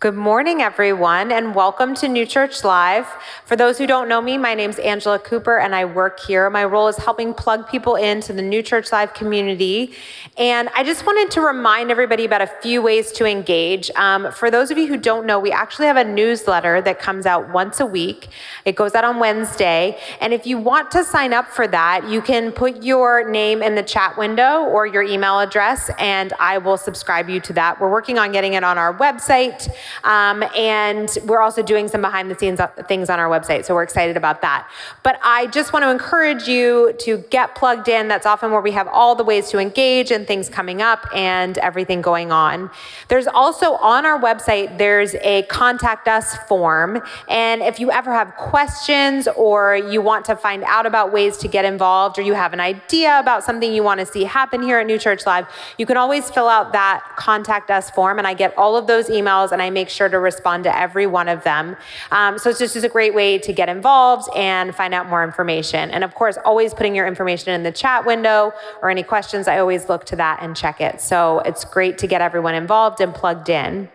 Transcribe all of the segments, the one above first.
Good morning, everyone, and welcome to New Church Live. For those who don't know me, my name is Angela Cooper, and I work here. My role is helping plug people into the New Church Live community. And I just wanted to remind everybody about a few ways to engage. Um, for those of you who don't know, we actually have a newsletter that comes out once a week. It goes out on Wednesday. And if you want to sign up for that, you can put your name in the chat window or your email address, and I will subscribe you to that. We're working on getting it on our website. Um, and we're also doing some behind the scenes things on our website. So we're excited about that. But I just want to encourage you to get plugged in. That's often where we have all the ways to engage and things coming up and everything going on. There's also on our website, there's a contact us form. And if you ever have questions or you want to find out about ways to get involved or you have an idea about something you want to see happen here at New Church Live, you can always fill out that contact us form. And I get all of those emails and I make make sure to respond to every one of them. Um, so it's just, just a great way to get involved and find out more information. And of course, always putting your information in the chat window or any questions, I always look to that and check it. So it's great to get everyone involved and plugged in.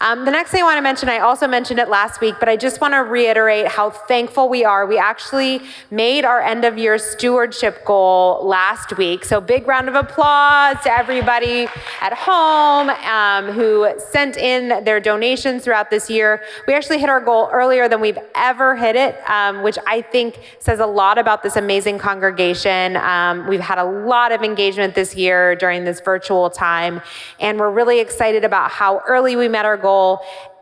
Um, the next thing I want to mention, I also mentioned it last week, but I just want to reiterate how thankful we are. We actually made our end of year stewardship goal last week. So, big round of applause to everybody at home um, who sent in their donations throughout this year. We actually hit our goal earlier than we've ever hit it, um, which I think says a lot about this amazing congregation. Um, we've had a lot of engagement this year during this virtual time, and we're really excited about how early we met our goal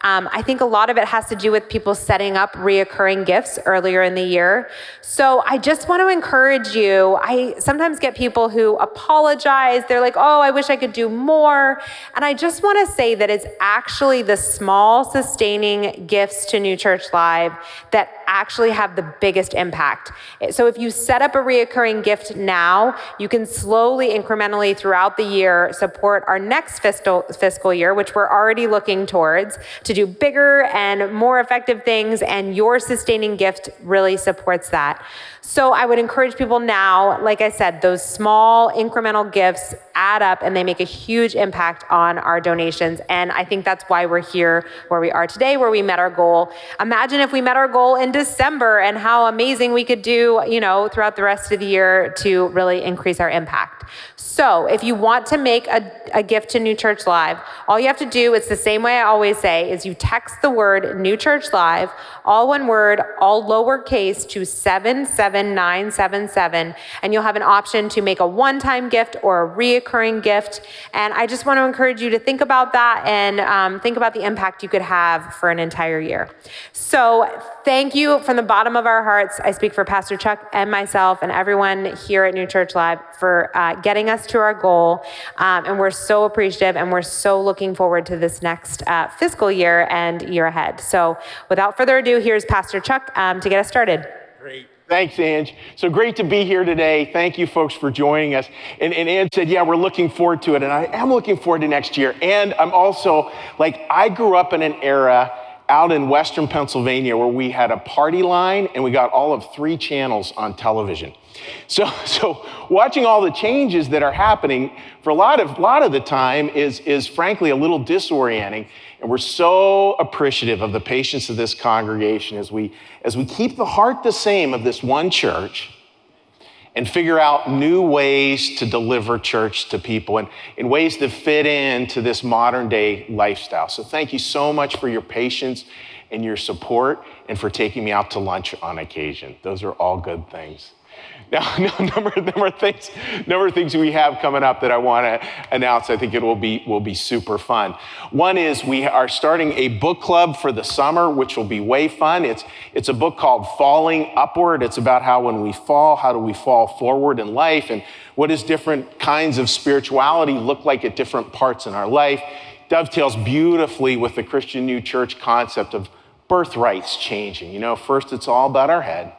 um, I think a lot of it has to do with people setting up reoccurring gifts earlier in the year. So I just want to encourage you. I sometimes get people who apologize. They're like, oh, I wish I could do more. And I just want to say that it's actually the small, sustaining gifts to New Church Live that actually have the biggest impact. So if you set up a reoccurring gift now, you can slowly, incrementally throughout the year support our next fiscal, fiscal year, which we're already looking towards, to do bigger and more effective things, and your sustaining gift really supports that. So I would encourage people now, like I said, those small incremental gifts add up and they make a huge impact on our donations. And I think that's why we're here where we are today, where we met our goal. Imagine if we met our goal in December and how amazing we could do, you know, throughout the rest of the year to really increase our impact. So if you want to make a, a gift to New Church Live, all you have to do, it's the same way I always say, is you text the word New Church Live, all one word, all lowercase to 77977, and you'll have an option to make a one time gift or a reoccurring gift. And I just want to encourage you to think about that and um, think about the impact you could have for an entire year. So thank you from the bottom of our hearts. I speak for Pastor Chuck and myself and everyone here at New Church Live for uh, getting us to our goal. Um, and we're so appreciative and we're so looking forward to this next uh, fiscal year and year ahead. So without further ado, here's Pastor Chuck um, to get us started. Great. Thanks, Ange. So great to be here today. Thank you, folks, for joining us. And, and Ange said, Yeah, we're looking forward to it. And I am looking forward to next year. And I'm also like, I grew up in an era out in Western Pennsylvania where we had a party line and we got all of three channels on television. So, so watching all the changes that are happening for a lot of, lot of the time is, is frankly a little disorienting. And we're so appreciative of the patience of this congregation as we, as we keep the heart the same of this one church and figure out new ways to deliver church to people and in ways that fit into this modern day lifestyle. So thank you so much for your patience and your support and for taking me out to lunch on occasion. Those are all good things. Now, number, number, of things, number of things we have coming up that I want to announce. I think it will be, will be super fun. One is we are starting a book club for the summer, which will be way fun. It's, it's a book called Falling Upward. It's about how when we fall, how do we fall forward in life and what does different kinds of spirituality look like at different parts in our life. Dovetails beautifully with the Christian New Church concept of birthrights changing. You know, first it's all about our head,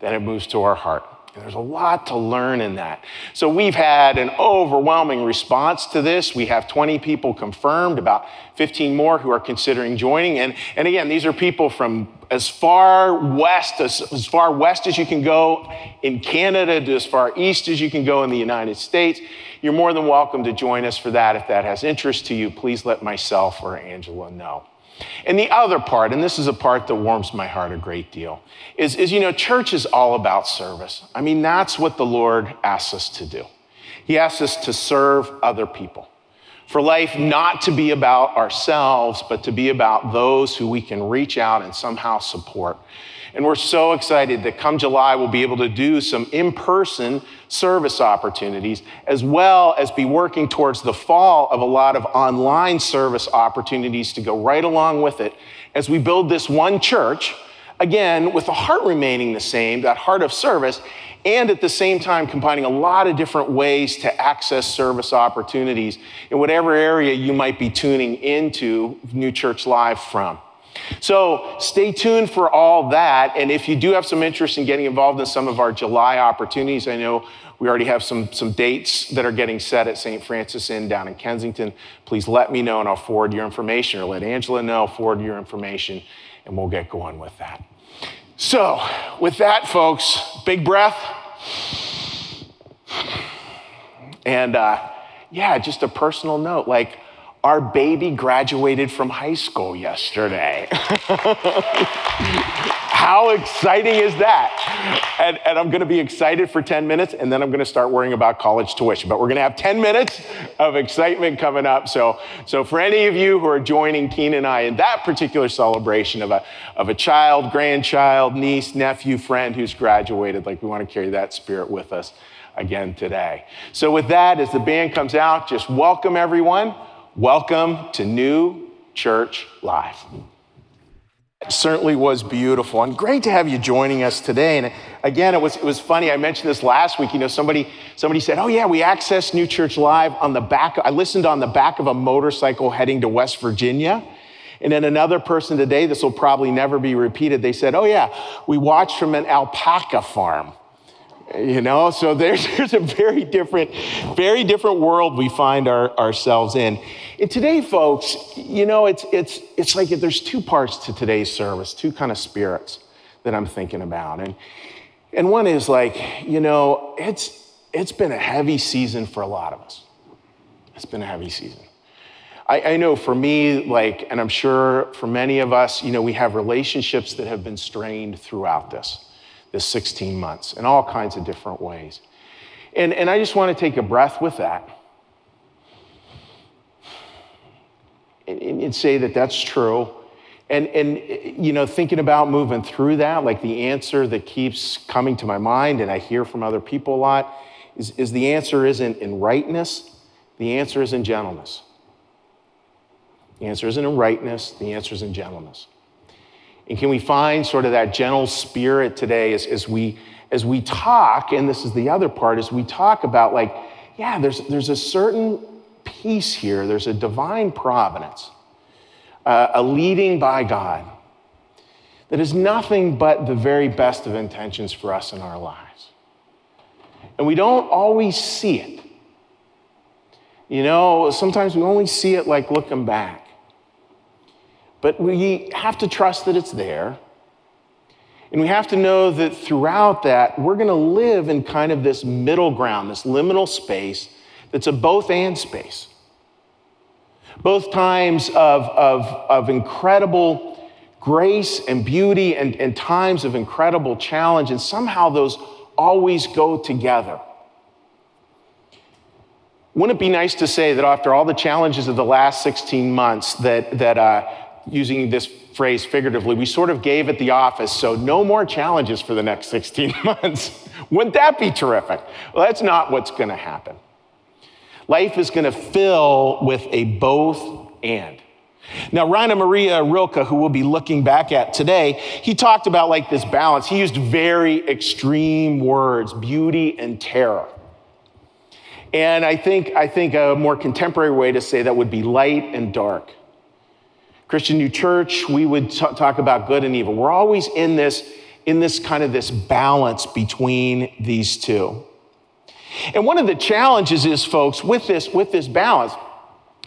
then it moves to our heart. There's a lot to learn in that. So we've had an overwhelming response to this. We have 20 people confirmed, about 15 more who are considering joining. And, and again, these are people from as far west, as, as far west as you can go in Canada to as far east as you can go in the United States. You're more than welcome to join us for that. If that has interest to you, please let myself or Angela know. And the other part, and this is a part that warms my heart a great deal, is, is you know, church is all about service. I mean, that's what the Lord asks us to do. He asks us to serve other people. For life not to be about ourselves, but to be about those who we can reach out and somehow support. And we're so excited that come July, we'll be able to do some in person service opportunities, as well as be working towards the fall of a lot of online service opportunities to go right along with it as we build this one church, again, with the heart remaining the same, that heart of service, and at the same time combining a lot of different ways to access service opportunities in whatever area you might be tuning into New Church Live from. So stay tuned for all that. And if you do have some interest in getting involved in some of our July opportunities, I know we already have some, some dates that are getting set at St. Francis Inn down in Kensington. Please let me know and I'll forward your information or let Angela know, forward your information, and we'll get going with that. So, with that, folks, big breath. And uh, yeah, just a personal note like, our baby graduated from high school yesterday. How exciting is that? And, and I'm gonna be excited for 10 minutes and then I'm gonna start worrying about college tuition. But we're gonna have 10 minutes of excitement coming up. So, so for any of you who are joining Keen and I in that particular celebration of a, of a child, grandchild, niece, nephew, friend who's graduated, like we wanna carry that spirit with us again today. So, with that, as the band comes out, just welcome everyone. Welcome to New Church Live. It certainly was beautiful and great to have you joining us today. And again, it was, it was funny. I mentioned this last week. You know, somebody, somebody said, Oh, yeah, we accessed New Church Live on the back. I listened on the back of a motorcycle heading to West Virginia. And then another person today, this will probably never be repeated, they said, Oh, yeah, we watched from an alpaca farm. You know, so there's, there's a very different, very different world we find our, ourselves in. And today, folks, you know, it's, it's, it's like there's two parts to today's service, two kind of spirits that I'm thinking about. And, and one is like, you know, it's, it's been a heavy season for a lot of us. It's been a heavy season. I, I know for me, like, and I'm sure for many of us, you know, we have relationships that have been strained throughout this this 16 months in all kinds of different ways. And, and I just want to take a breath with that and, and say that that's true. And, and, you know, thinking about moving through that, like the answer that keeps coming to my mind, and I hear from other people a lot, is, is the answer isn't in rightness, the answer is in gentleness. The answer isn't in rightness, the answer is in gentleness. And can we find sort of that gentle spirit today as, as, we, as we talk, and this is the other part, as we talk about like, yeah, there's, there's a certain peace here, there's a divine providence, uh, a leading by God that is nothing but the very best of intentions for us in our lives. And we don't always see it. You know, sometimes we only see it like looking back. But we have to trust that it's there. And we have to know that throughout that, we're going to live in kind of this middle ground, this liminal space that's a both and space. Both times of, of, of incredible grace and beauty and, and times of incredible challenge, and somehow those always go together. Wouldn't it be nice to say that after all the challenges of the last 16 months, that, that uh, using this phrase figuratively, we sort of gave at the office, so no more challenges for the next 16 months. Wouldn't that be terrific? Well, that's not what's going to happen. Life is going to fill with a both and. Now, Rainer Maria Rilke, who we'll be looking back at today, he talked about like this balance. He used very extreme words, beauty and terror. And I think, I think a more contemporary way to say that would be light and dark. Christian New Church, we would t- talk about good and evil. We're always in this, in this kind of this balance between these two. And one of the challenges is, folks, with this, with this balance,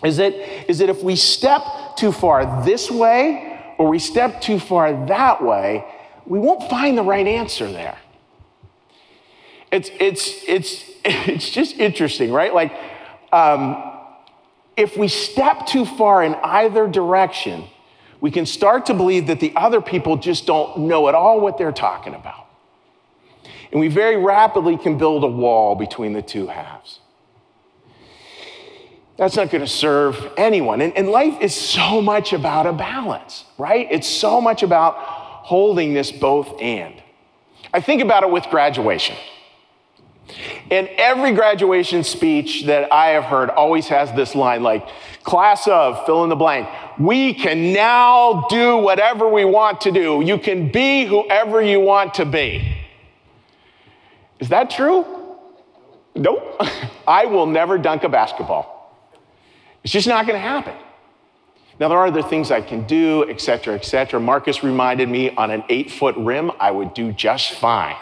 is that, is that if we step too far this way or we step too far that way, we won't find the right answer there. It's, it's, it's, it's just interesting, right? Like, um, if we step too far in either direction, we can start to believe that the other people just don't know at all what they're talking about. And we very rapidly can build a wall between the two halves. That's not going to serve anyone. And, and, life is so much about a balance, right? It's so much about holding this both and. I think about it with graduation. And every graduation speech that I have heard always has this line like, class of, fill in the blank. We can now do whatever we want to do. You can be whoever you want to be. Is that true? Nope. I will never dunk a basketball. It's just not going to happen. Now, there are other things I can do, et cetera, et cetera. Marcus reminded me on an eight foot rim, I would do just fine.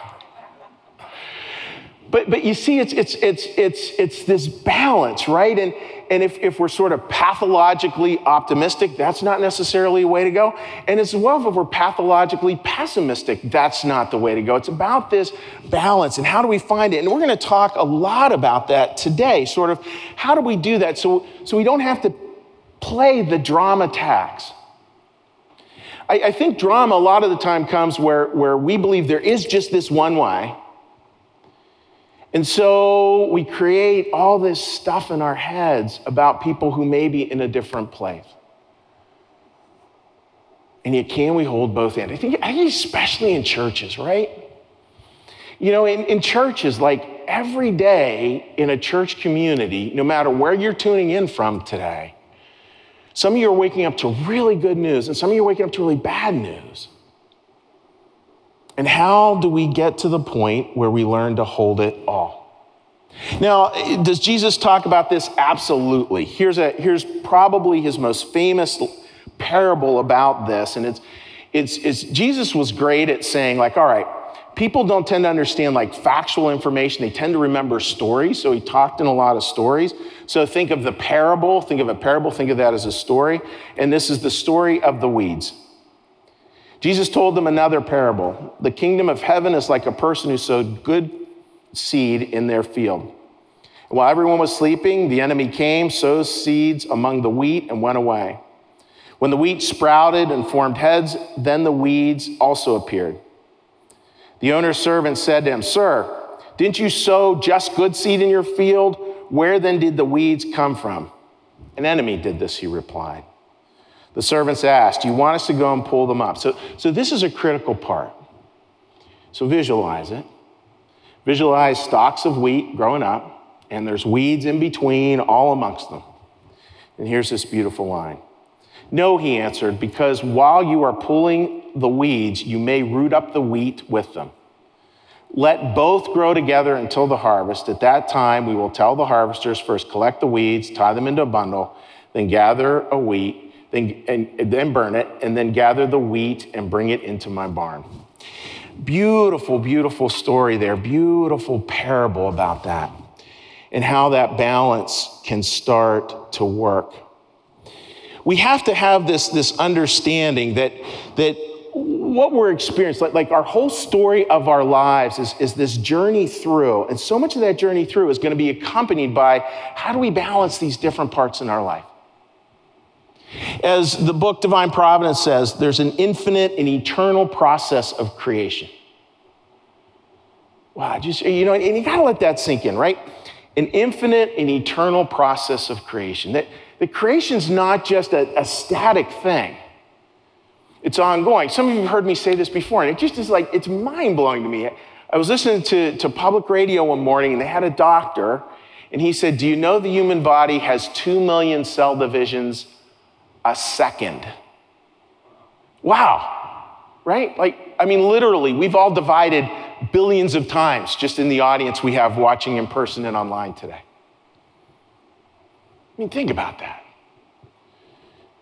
But, but you see, it's, it's, it's, it's, it's this balance, right? And, and if, if we're sort of pathologically optimistic, that's not necessarily a way to go. And as well, if we're pathologically pessimistic, that's not the way to go. It's about this balance and how do we find it? And we're going to talk a lot about that today, sort of how do we do that so, so we don't have to play the drama tax. I, I think drama a lot of the time comes where, where we believe there is just this one way and so we create all this stuff in our heads about people who may be in a different place. And yet, can we hold both ends? I think, I think especially in churches, right? You know, in, in churches, like every day in a church community, no matter where you're tuning in from today, some of you are waking up to really good news, and some of you are waking up to really bad news. And how do we get to the point where we learn to hold it all? Now, does Jesus talk about this? Absolutely. Here's, a, here's probably his most famous parable about this. And it's, it's, it's, Jesus was great at saying, like, all right, people don't tend to understand like factual information. They tend to remember stories. So he talked in a lot of stories. So think of the parable, think of a parable, think of that as a story. And this is the story of the weeds. Jesus told them another parable. The kingdom of heaven is like a person who sowed good seed in their field. while everyone was sleeping, the enemy came, sowed seeds among the wheat, and went away. When the wheat sprouted and formed heads, then the weeds also appeared. The owner's servant said to him, Sir, didn't you sow just good seed in your field? Where then did the weeds come from? An enemy did this, he replied. The servants asked, you want us to go and pull them up? So, so this is a critical part. So visualize it. Visualize stalks of wheat growing up, and there's weeds in between, all amongst them. And here's this beautiful line No, he answered, because while you are pulling the weeds, you may root up the wheat with them. Let both grow together until the harvest. At that time, we will tell the harvesters first collect the weeds, tie them into a bundle, then gather a wheat then, and, and then burn it, and then gather the wheat and bring it into my barn. Beautiful, beautiful story there, beautiful parable about that, and how that balance can start to work. We have to have this, this understanding that, that what we're experiencing, like, like our whole story of our lives is, is this journey through, and so much of that journey through is going to be accompanied by how do we balance these different parts in our life? As the book Divine Providence says, there's an infinite and eternal process of creation. Wow, just, you know, and you gotta let that sink in, right? An infinite and eternal process of creation. That the creation's not just a, a static thing. It's ongoing. Some of you have heard me say this before, and it just is like, it's mind blowing to me. I was listening to, to public radio one morning, and they had a doctor, and he said, Do you know the human body has two million cell divisions a second. Wow, right? Like, I mean, literally, we've all divided billions of times just in the audience we have watching in person and online today. I mean, think about that.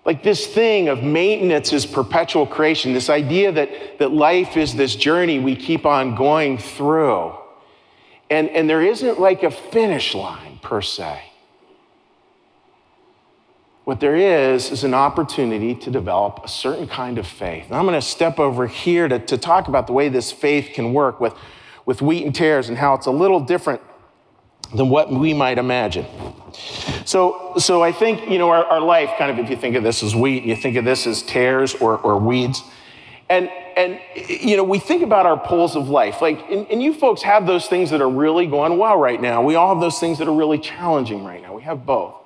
Like this thing of maintenance is perpetual creation, this idea that, that life is this journey we keep on going through. And, and there isn't like a finish line per se. What there is is an opportunity to develop a certain kind of faith. And I'm going to step over here to, to talk about the way this faith can work with, with wheat and tares and how it's a little different than what we might imagine. So, so I think, you know, our, our life, kind of, if you think of this as wheat, and you think of this as tares or, or weeds, and, and, you know, we think about our poles of life. Like, and, and you folks have those things that are really going well right now. We all have those things that are really challenging right now. We have both.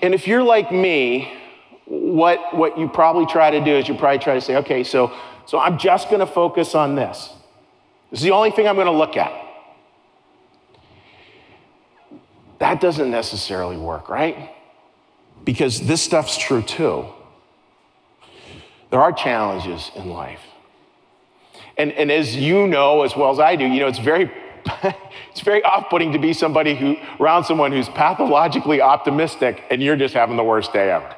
And if you're like me, what, what you probably try to do is you probably try to say, okay, so, so I'm just going to focus on this. This is the only thing I'm going to look at. That doesn't necessarily work, right? Because this stuff's true too. There are challenges in life. And, and as you know as well as I do, you know, it's very it's very off-putting to be somebody who around someone who's pathologically optimistic and you're just having the worst day ever.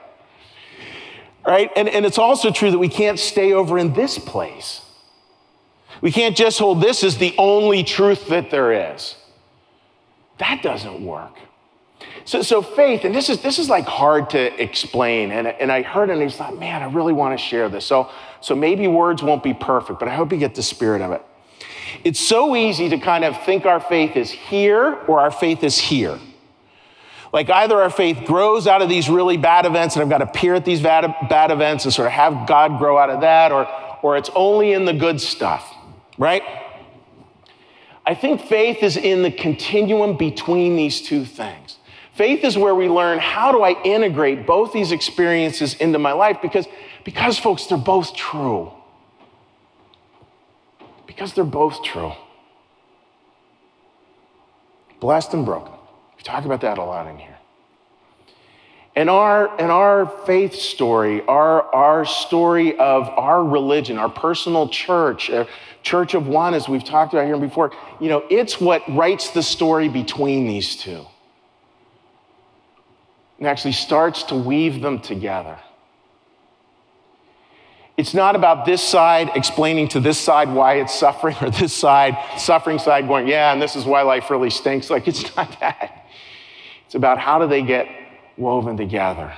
Right? And, and it's also true that we can't stay over in this place. We can't just hold this as the only truth that there is. That doesn't work. So, so faith, and this is this is like hard to explain. And, and I heard it and I just thought, man, I really want to share this. So, so maybe words won't be perfect, but I hope you get the spirit of it. It's so easy to kind of think our faith is here or our faith is here. Like either our faith grows out of these really bad events and I've got to peer at these bad, bad events and sort of have God grow out of that, or, or it's only in the good stuff, right? I think faith is in the continuum between these two things. Faith is where we learn how do I integrate both these experiences into my life because, because folks, they're both true. Because they're both true. Blessed and broken. We talk about that a lot in here. And our, and our faith story, our, our story of our religion, our personal church, uh, church of one, as we've talked about here before, you know, it's what writes the story between these two and actually starts to weave them together. It's not about this side explaining to this side why it's suffering, or this side, suffering side, going, yeah, and this is why life really stinks. Like, it's not that. It's about how do they get woven together.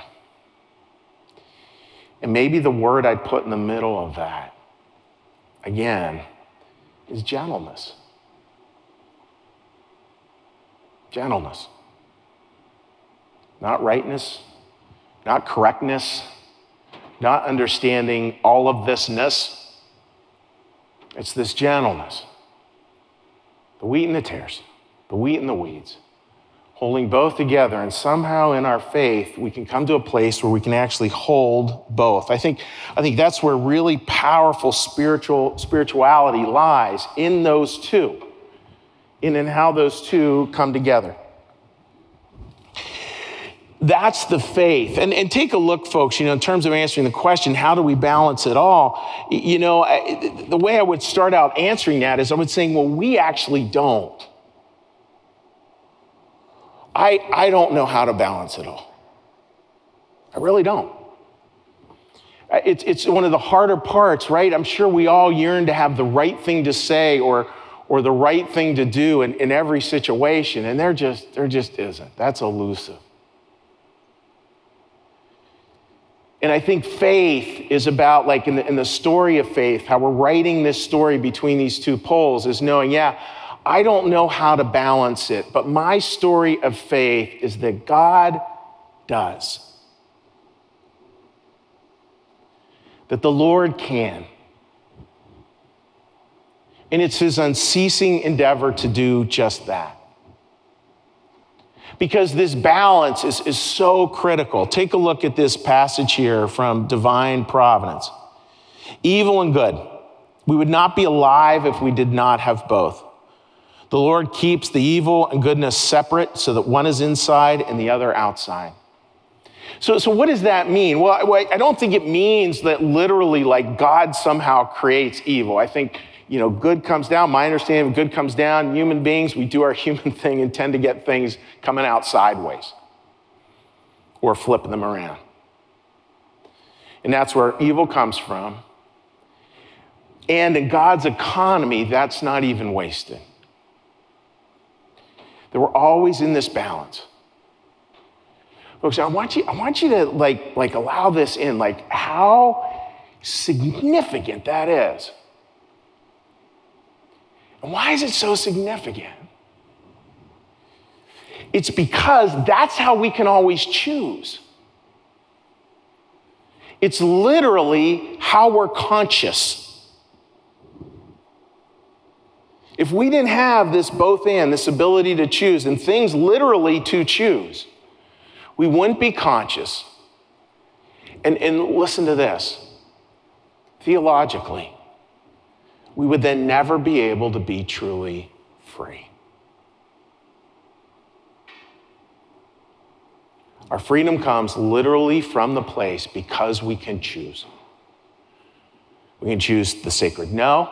And maybe the word I'd put in the middle of that, again, is gentleness. Gentleness. Not rightness, not correctness, not understanding all of thisness. It's this gentleness. The wheat and the tares, the wheat and the weeds holding both together. And somehow in our faith, we can come to a place where we can actually hold both. I think, I think that's where really powerful spiritual spirituality lies in those two, in and how those two come together. That's the faith. And, and take a look, folks, you know, in terms of answering the question, how do we balance it all? You know, I, the way I would start out answering that is I would say, well, we actually don't. I, I don't know how to balance it all. I really don't. It's, it's one of the harder parts, right? I'm sure we all yearn to have the right thing to say or, or the right thing to do in, in every situation, and there just, there just isn't. That's elusive. And I think faith is about, like in the, in the story of faith, how we're writing this story between these two poles is knowing, yeah, I don't know how to balance it, but my story of faith is that God does. That the Lord can. And it's his unceasing endeavor to do just that. Because this balance is, is so critical. Take a look at this passage here from Divine Providence evil and good. We would not be alive if we did not have both. The Lord keeps the evil and goodness separate so that one is inside and the other outside. So, so what does that mean? Well, I don't think it means that literally like God somehow creates evil. I think, you know, good comes down. My understanding of good comes down. Human beings, we do our human thing and tend to get things coming out sideways or flipping them around. And that's where evil comes from. And in God's economy, that's not even wasted that we're always in this balance. Folks, I want you, I want you to like, like allow this in, like how significant that is. And why is it so significant? It's because that's how we can always choose. It's literally how we're conscious. If we didn't have this both and, this ability to choose, and things literally to choose, we wouldn't be conscious. And, and listen to this theologically, we would then never be able to be truly free. Our freedom comes literally from the place because we can choose. We can choose the sacred no,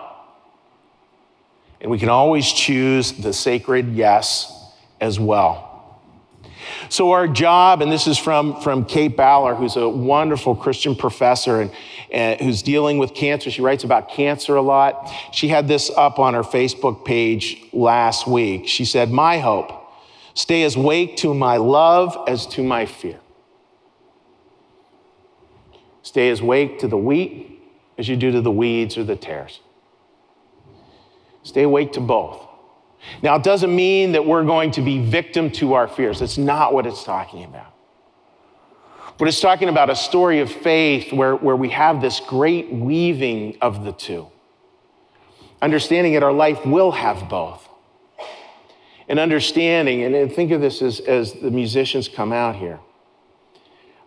and we can always choose the sacred yes as well. So, our job, and this is from, from Kate Bowler, who's a wonderful Christian professor and, who's dealing with cancer. She writes about cancer a lot. She had this up on her Facebook page last week. She said, My hope Stay as awake to my love as to my fear. Stay as awake to the wheat as you do to the weeds or the tares. Stay awake to both. Now, it doesn't mean that we're going to be victim to our fears. That's not what it's talking about. But it's talking about a story of faith where, where we have this great weaving of the two. Understanding that our life will have both and understanding, and think of this as, as the musicians come out here,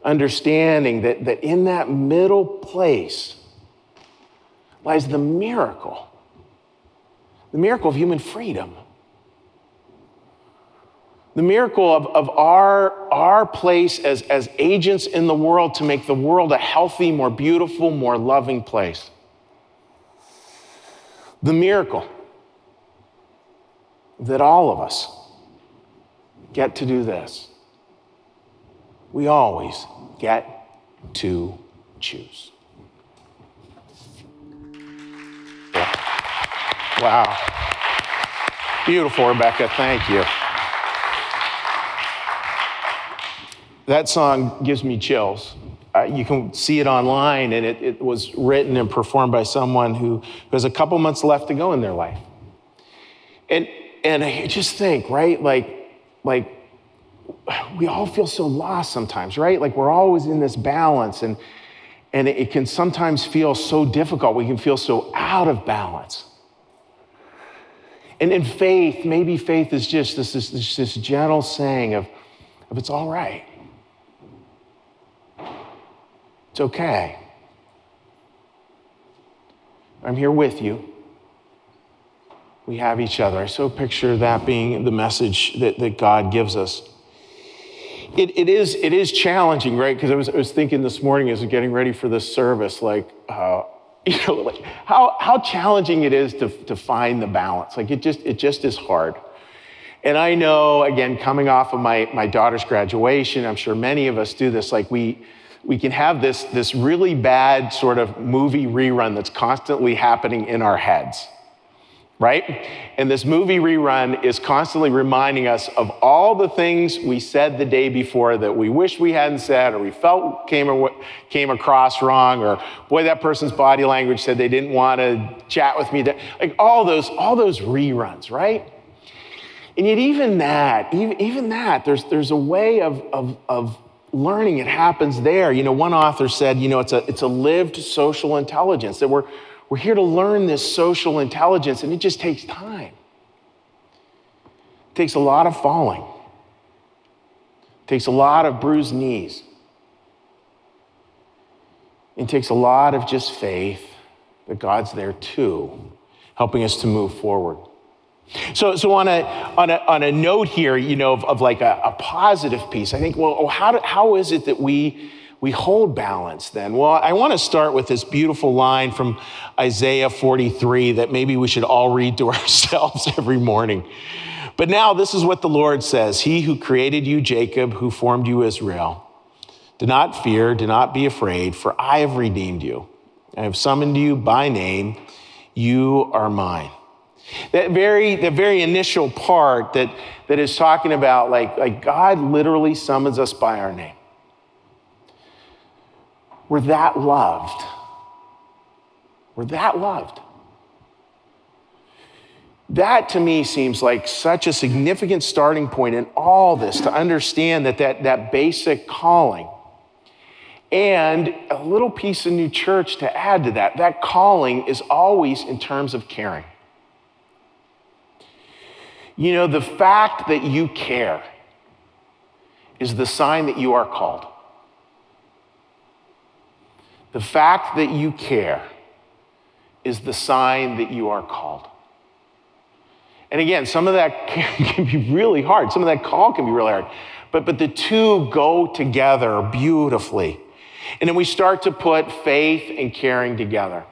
understanding that, that in that middle place lies the miracle, the miracle of human freedom. The miracle of, of our, our place as, as agents in the world to make the world a healthy, more beautiful, more loving place. The miracle that all of us get to do this. We always get to choose. Wow. Beautiful, Rebecca. Thank you. That song gives me chills. Uh, you can see it online, and it, it was written and performed by someone who has a couple months left to go in their life. And and I just think, right? Like, like we all feel so lost sometimes, right? Like we're always in this balance and and it can sometimes feel so difficult. We can feel so out of balance. And in faith, maybe faith is just this, this, this, this gentle saying of, of it's all right. It's okay. I'm here with you we have each other. I so picture that being the message that, that God gives us. It, it, is, it is challenging, right? Because I was, I was thinking this morning as we're getting ready for this service, like, uh, you know, like how, how challenging it is to, to find the balance. Like it just, it just is hard. And I know, again, coming off of my, my daughter's graduation, I'm sure many of us do this, like we, we can have this, this really bad sort of movie rerun that's constantly happening in our heads right? And this movie rerun is constantly reminding us of all the things we said the day before that we wish we hadn't said or we felt came, came across wrong or boy that person's body language said they didn't want to chat with me like all those all those reruns right and yet even that even, even that there's there's a way of, of, of learning it happens there you know one author said you know it's a it's a lived social intelligence that we're we're here to learn this social intelligence, and it just takes time. It takes a lot of falling, it takes a lot of bruised knees. It takes a lot of just faith that God's there too, helping us to move forward. So, so on, a, on, a, on a note here, you know, of, of like a, a positive piece, I think, well, oh, how, do, how is it that we we hold balance then? Well, I want to start with this beautiful line from Isaiah 43 that maybe we should all read to ourselves every morning. But now, this is what the Lord says He who created you, Jacob, who formed you, Israel. Do not fear, do not be afraid, for I have redeemed you. I have summoned you by name. You are mine. That very, the very initial part that, that is talking about, like, like God literally summons us by our name. We're that loved. We're that loved. that to me seems like such a significant starting point in all this to understand that that, that basic calling and a little piece of new church to add to that that calling is always in terms of caring you know the fact that you care is the sign that you are called the fact that you care is the sign that you are called and again, some of that can be really hard. Some of that call can be really hard. But, but the two go together beautifully. And then we start to put faith and caring together.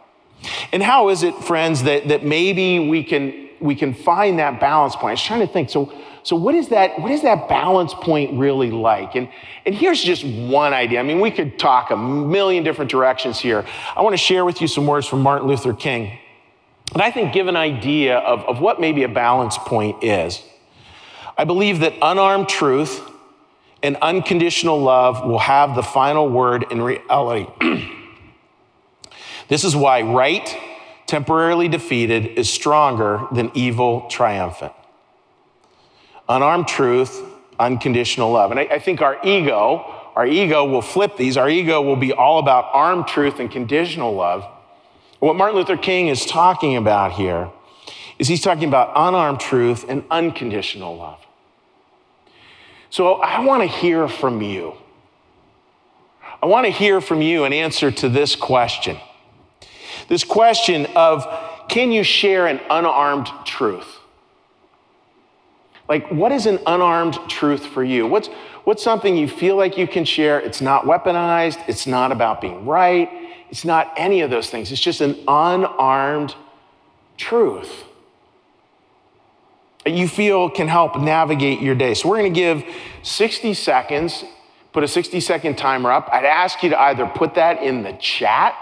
And how is it, friends, that, that maybe we can, we can find that balance point? I was trying to think. So, so what is that, what is that balance point really like? And, and here's just one idea. I mean, we could talk a million different directions here. I want to share with you some words from Martin Luther King. And I think give an idea of, of what maybe a balance point is. I believe that unarmed truth and unconditional love will have the final word in reality. this is why right, temporarily defeated, is stronger than evil, triumphant. Unarmed truth, unconditional love. And I, I think our ego, our ego will flip these. Our ego will be all about armed truth and conditional love. What Martin Luther King is talking about here is he's talking about unarmed truth and unconditional love. So I want to hear from you. I want to hear from you an answer to this question. This question of can you share an unarmed truth? Like, what is an unarmed truth for you? What's, what's something you feel like you can share? It's not weaponized, it's not about being right, it's not any of those things. It's just an unarmed truth that you feel can help navigate your day. So we're to give 60 seconds, put a 60 second timer up. I'd ask you to either put that in the chat,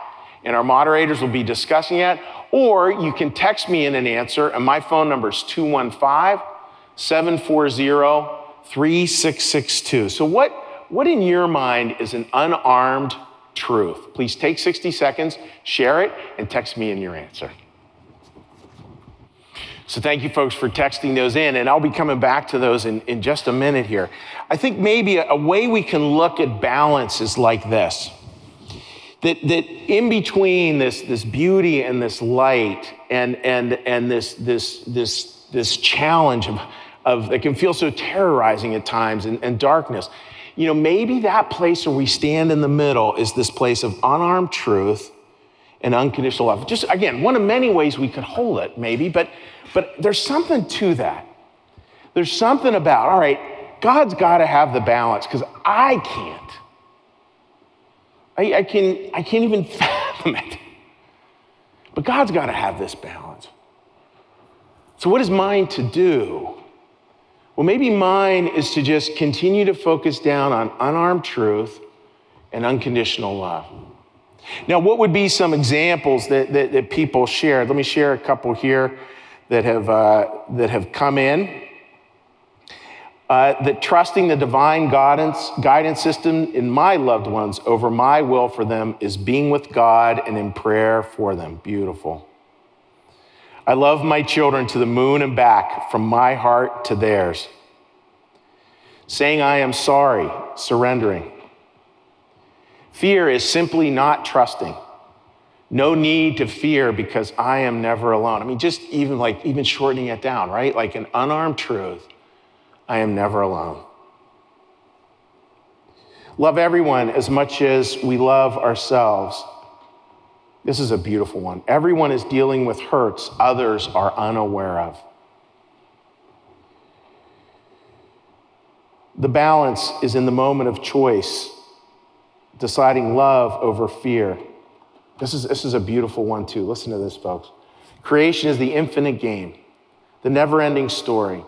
and our moderators will be discussing it, or you can text me in an answer, and my phone number is 215 740 3662. So, what, what in your mind is an unarmed truth. Please take 60 seconds, share it, and text me in your answer. So, thank you, folks, for texting those in, and I'll be coming back to those in, in just a minute here. I think maybe a, a way we can look at balance is like this that, that in between this, this beauty and this light and, and, and this, this, this, this challenge of, of that can feel so terrorizing at times and, and darkness, you know, maybe that place where we stand in the middle is this place of unarmed truth and unconditional love. Just again, one of many ways we could hold it, maybe, but but there's something to that. There's something about, all right, God's got to have the balance because I can't. I, I, can, I can't even fathom it. But God's got to have this balance. So, what is mine to do? Well, maybe mine is to just continue to focus down on unarmed truth and unconditional love. Now, what would be some examples that, that, that people share? Let me share a couple here that have, uh, that have come in. Uh, that trusting the divine guidance, guidance system in my loved ones over my will for them is being with God and in prayer for them. Beautiful. I love my children to the moon and back, from my heart to theirs. Saying, I am sorry, surrendering. Fear is simply not trusting. No need to fear because I am never alone. I mean, just even like, even shortening it down, right? Like an unarmed truth I am never alone. Love everyone as much as we love ourselves. This is a beautiful one. Everyone is dealing with hurts others are unaware of. The balance is in the moment of choice, deciding love over fear. This is, this is a beautiful one, too. Listen to this, folks. Creation is the infinite game, the never ending story,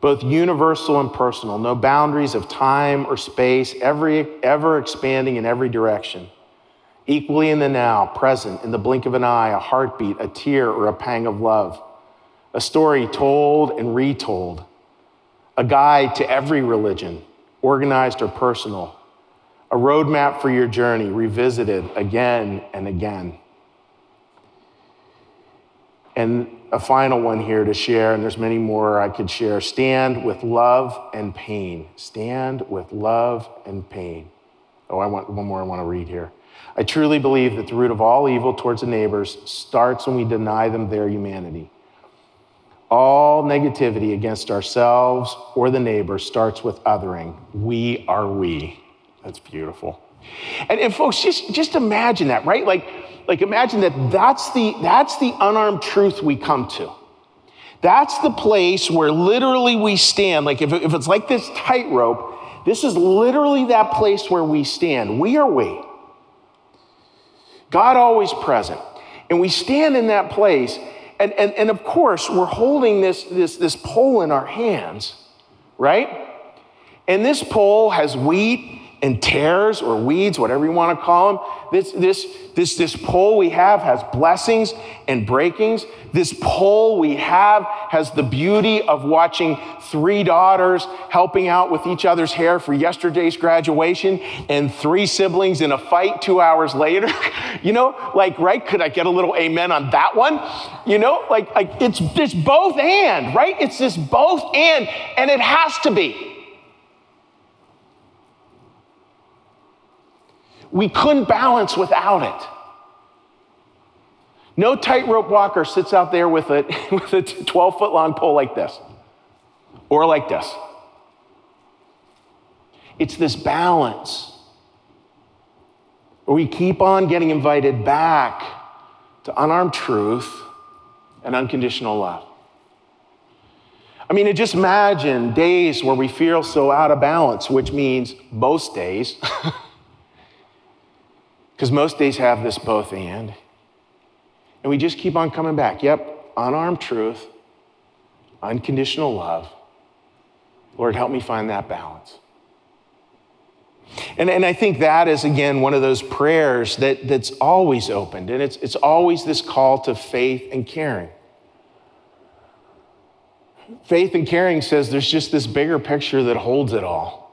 both universal and personal, no boundaries of time or space, every, ever expanding in every direction equally in the now, present, in the blink of an eye, a heartbeat, a tear, or a pang of love. A story told and retold. A guide to every religion, organized or personal. A roadmap for your journey, revisited again and again. And a final one here to share, and there's many more I could share. Stand with love and pain. Stand with love and pain. Oh, I want one more I want to read here. I truly believe that the root of all evil towards the neighbors starts when we deny them their humanity. All negativity against ourselves or the neighbor starts with othering. We are we. That's beautiful. And, and folks, just, just imagine that, right? Like, like imagine that that's the, that's the unarmed truth we come to. That's the place where literally we stand. Like if, if it's like this tightrope, this is literally that place where we stand. We are we. God always present. And we stand in that place. And, and, and of course, we're holding this, this, this pole in our hands, right? And this pole has wheat and tares or weeds, whatever you want to call them. This, this, this, this pole we have has blessings and breakings. This pole we have has the beauty of watching three daughters helping out with each other's hair for yesterday's graduation and three siblings in a fight two hours later. you know, like, right? Could I get a little amen on that one? You know, like, like it's, it's both and, right? It's this both and, and it has to be. We couldn't balance without it. No tightrope walker sits out there with a, with a 12 foot long pole like this or like this. It's this balance where we keep on getting invited back to unarmed truth and unconditional love. I mean, just imagine days where we feel so out of balance, which means most days. Because most days have this both and. And we just keep on coming back. Yep, unarmed truth, unconditional love. Lord, help me find that balance. And, and I think that is, again, one of those prayers that, that's always opened. And it's, it's always this call to faith and caring. Faith and caring says there's just this bigger picture that holds it all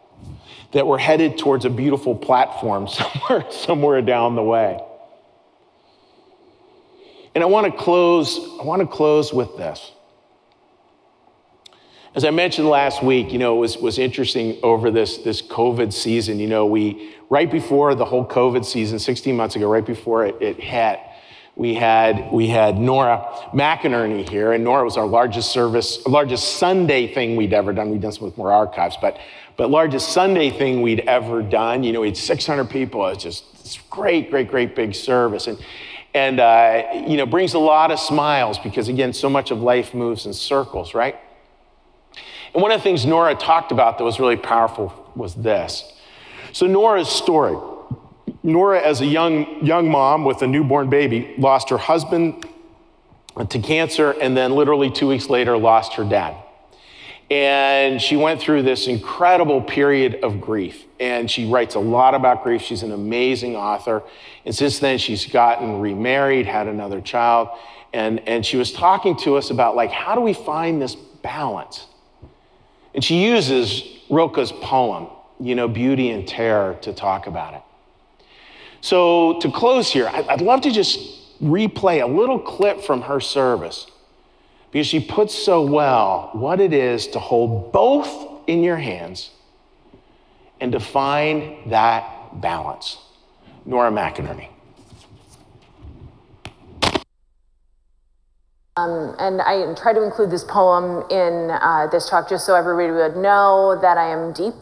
that we're headed towards a beautiful platform somewhere, somewhere down the way. And I want to close, I want to close with this. As I mentioned last week, you know, it was, was interesting over this, this COVID season. You know, we, right before the whole COVID season, 16 months ago, right before it, it hit, we had, we had Nora McInerney here, and Nora was our largest service, largest Sunday thing we'd ever done. We'd done some with more archives, but but largest Sunday thing we'd ever done. You know, we had 600 people. It's just it's great, great, great big service. And, and uh, you know, brings a lot of smiles because, again, so much of life moves in circles, right? And one of the things Nora talked about that was really powerful was this. So, Nora's story. Nora, as a young, young mom with a newborn baby, lost her husband to cancer and then literally two weeks later lost her dad. And she went through this incredible period of grief. And she writes a lot about grief. She's an amazing author. And since then, she's gotten remarried, had another child. And, and she was talking to us about, like, how do we find this balance? And she uses Rilke's poem, you know, Beauty and Terror, to talk about it. So, to close here, I'd love to just replay a little clip from her service because she puts so well what it is to hold both in your hands and to find that balance. Nora McInerney. Um, and I try to include this poem in uh, this talk just so everybody would know that I am deep,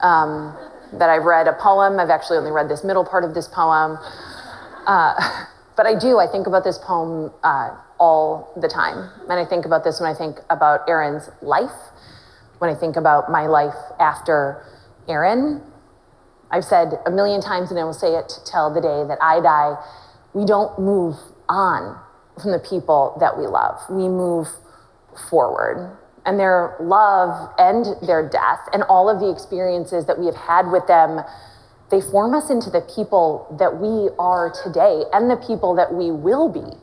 um, that I've read a poem. I've actually only read this middle part of this poem. Uh, but I do, I think about this poem uh, all the time. And I think about this when I think about Aaron's life, when I think about my life after Aaron. I've said a million times, and I will say it till the day that I die we don't move on from the people that we love, we move forward. And their love and their death, and all of the experiences that we have had with them, they form us into the people that we are today and the people that we will be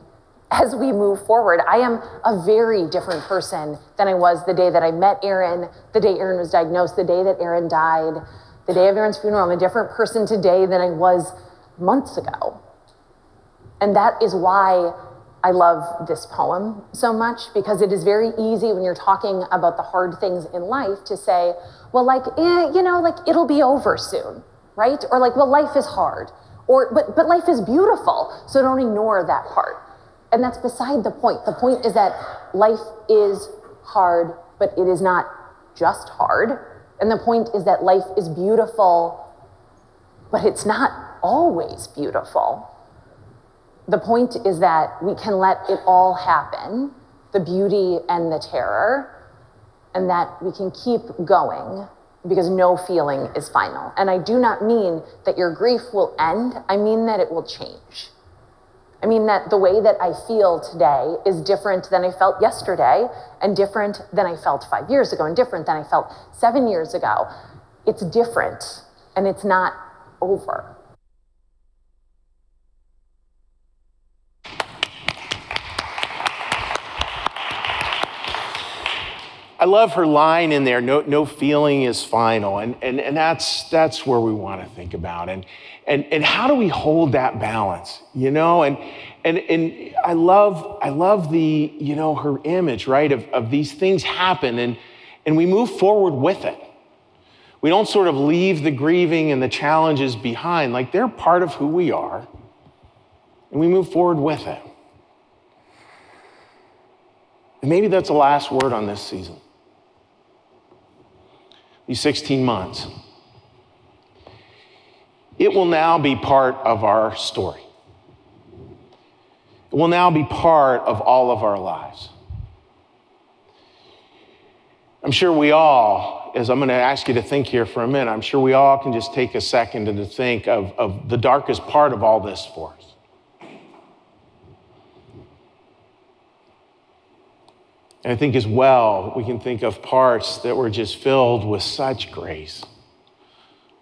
as we move forward. I am a very different person than I was the day that I met Aaron, the day Aaron was diagnosed, the day that Aaron died, the day of Aaron's funeral. I'm a different person today than I was months ago. And that is why I love this poem so much because it is very easy when you're talking about the hard things in life to say, well, like, eh, you know, like it'll be over soon, right? Or like, well, life is hard. Or, but, but life is beautiful, so don't ignore that part. And that's beside the point. The point is that life is hard, but it is not just hard. And the point is that life is beautiful, but it's not always beautiful. The point is that we can let it all happen the beauty and the terror and that we can keep going because no feeling is final. And I do not mean that your grief will end, I mean that it will change. I mean that the way that I feel today is different than I felt yesterday, and different than I felt five years ago, and different than I felt seven years ago. It's different, and it's not over. I love her line in there, no, no feeling is final. And, and, and that's, that's where we want to think about. And, and, and how do we hold that balance, you know? And, and, and I love, I love the, you know, her image, right, of, of these things happen and, and we move forward with it. We don't sort of leave the grieving and the challenges behind, like they're part of who we are, and we move forward with it. And maybe that's the last word on this season these 16 months. It will now be part of our story. It will now be part of all of our lives. I'm sure we all, as I'm going to ask you to think here for a minute, I'm sure we all can just take a second and to think of, of the darkest part of all this for us. And I think as well, we can think of parts that were just filled with such grace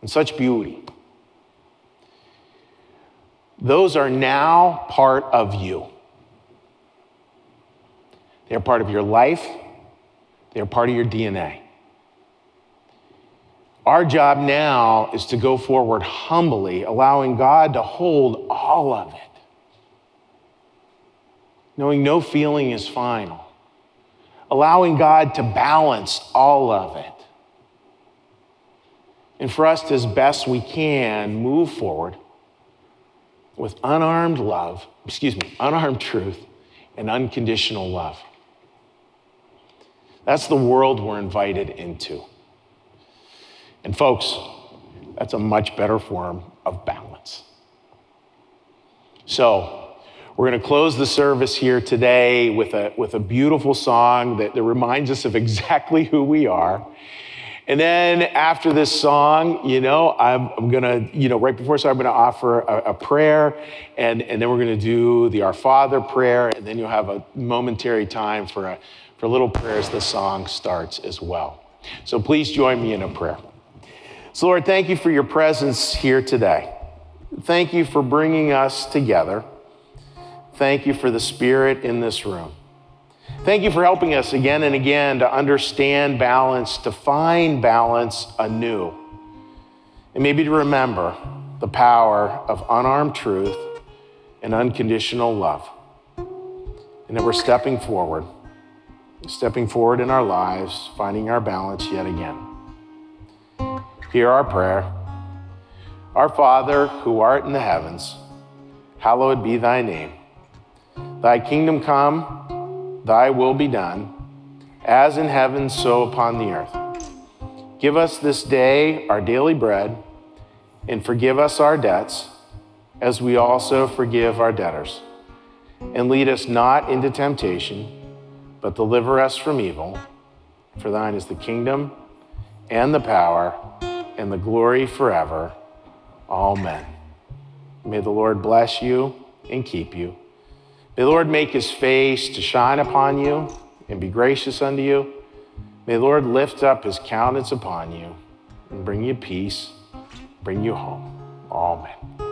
and such beauty. Those are now part of you. They are part of your life, they are part of your DNA. Our job now is to go forward humbly, allowing God to hold all of it, knowing no feeling is final allowing God to balance all of it. And for us to, as best we can, move forward with unarmed love, excuse me, unarmed truth and unconditional love. That's the world we're invited into. And folks, that's a much better form of balance. So, we're going to close the service here today with a, with a beautiful song that, that reminds us of exactly who we are. And then after this song, you know, I'm, I'm going to, you know, right before, so I'm going to offer a, a, prayer and, and then we're going to do the Our Father prayer. And then you'll have a momentary time for a, for a little prayer as the song starts as well. So please join me in a prayer. So, Lord, thank you for your presence here today. Thank you for bringing us together. Thank you for the Spirit in this room. Thank you for helping us again and again to understand balance, to find balance anew, and maybe to remember the power of unarmed truth and unconditional love. And that we're stepping forward, stepping forward in our lives, finding our balance yet again. Hear our prayer. Our Father, who art in the heavens, hallowed be thy name. Thy kingdom come, thy will be done, as in heaven, so upon the earth. Give us this day our daily bread, and forgive us our debts, as we also forgive our debtors. And lead us not into temptation, but deliver us from evil. For thine is the kingdom, and the power, and the glory forever. Amen. May the Lord bless you and keep you. May the Lord make his face to shine upon you and be gracious unto you. May the Lord lift up his countenance upon you and bring you peace, bring you home. Amen.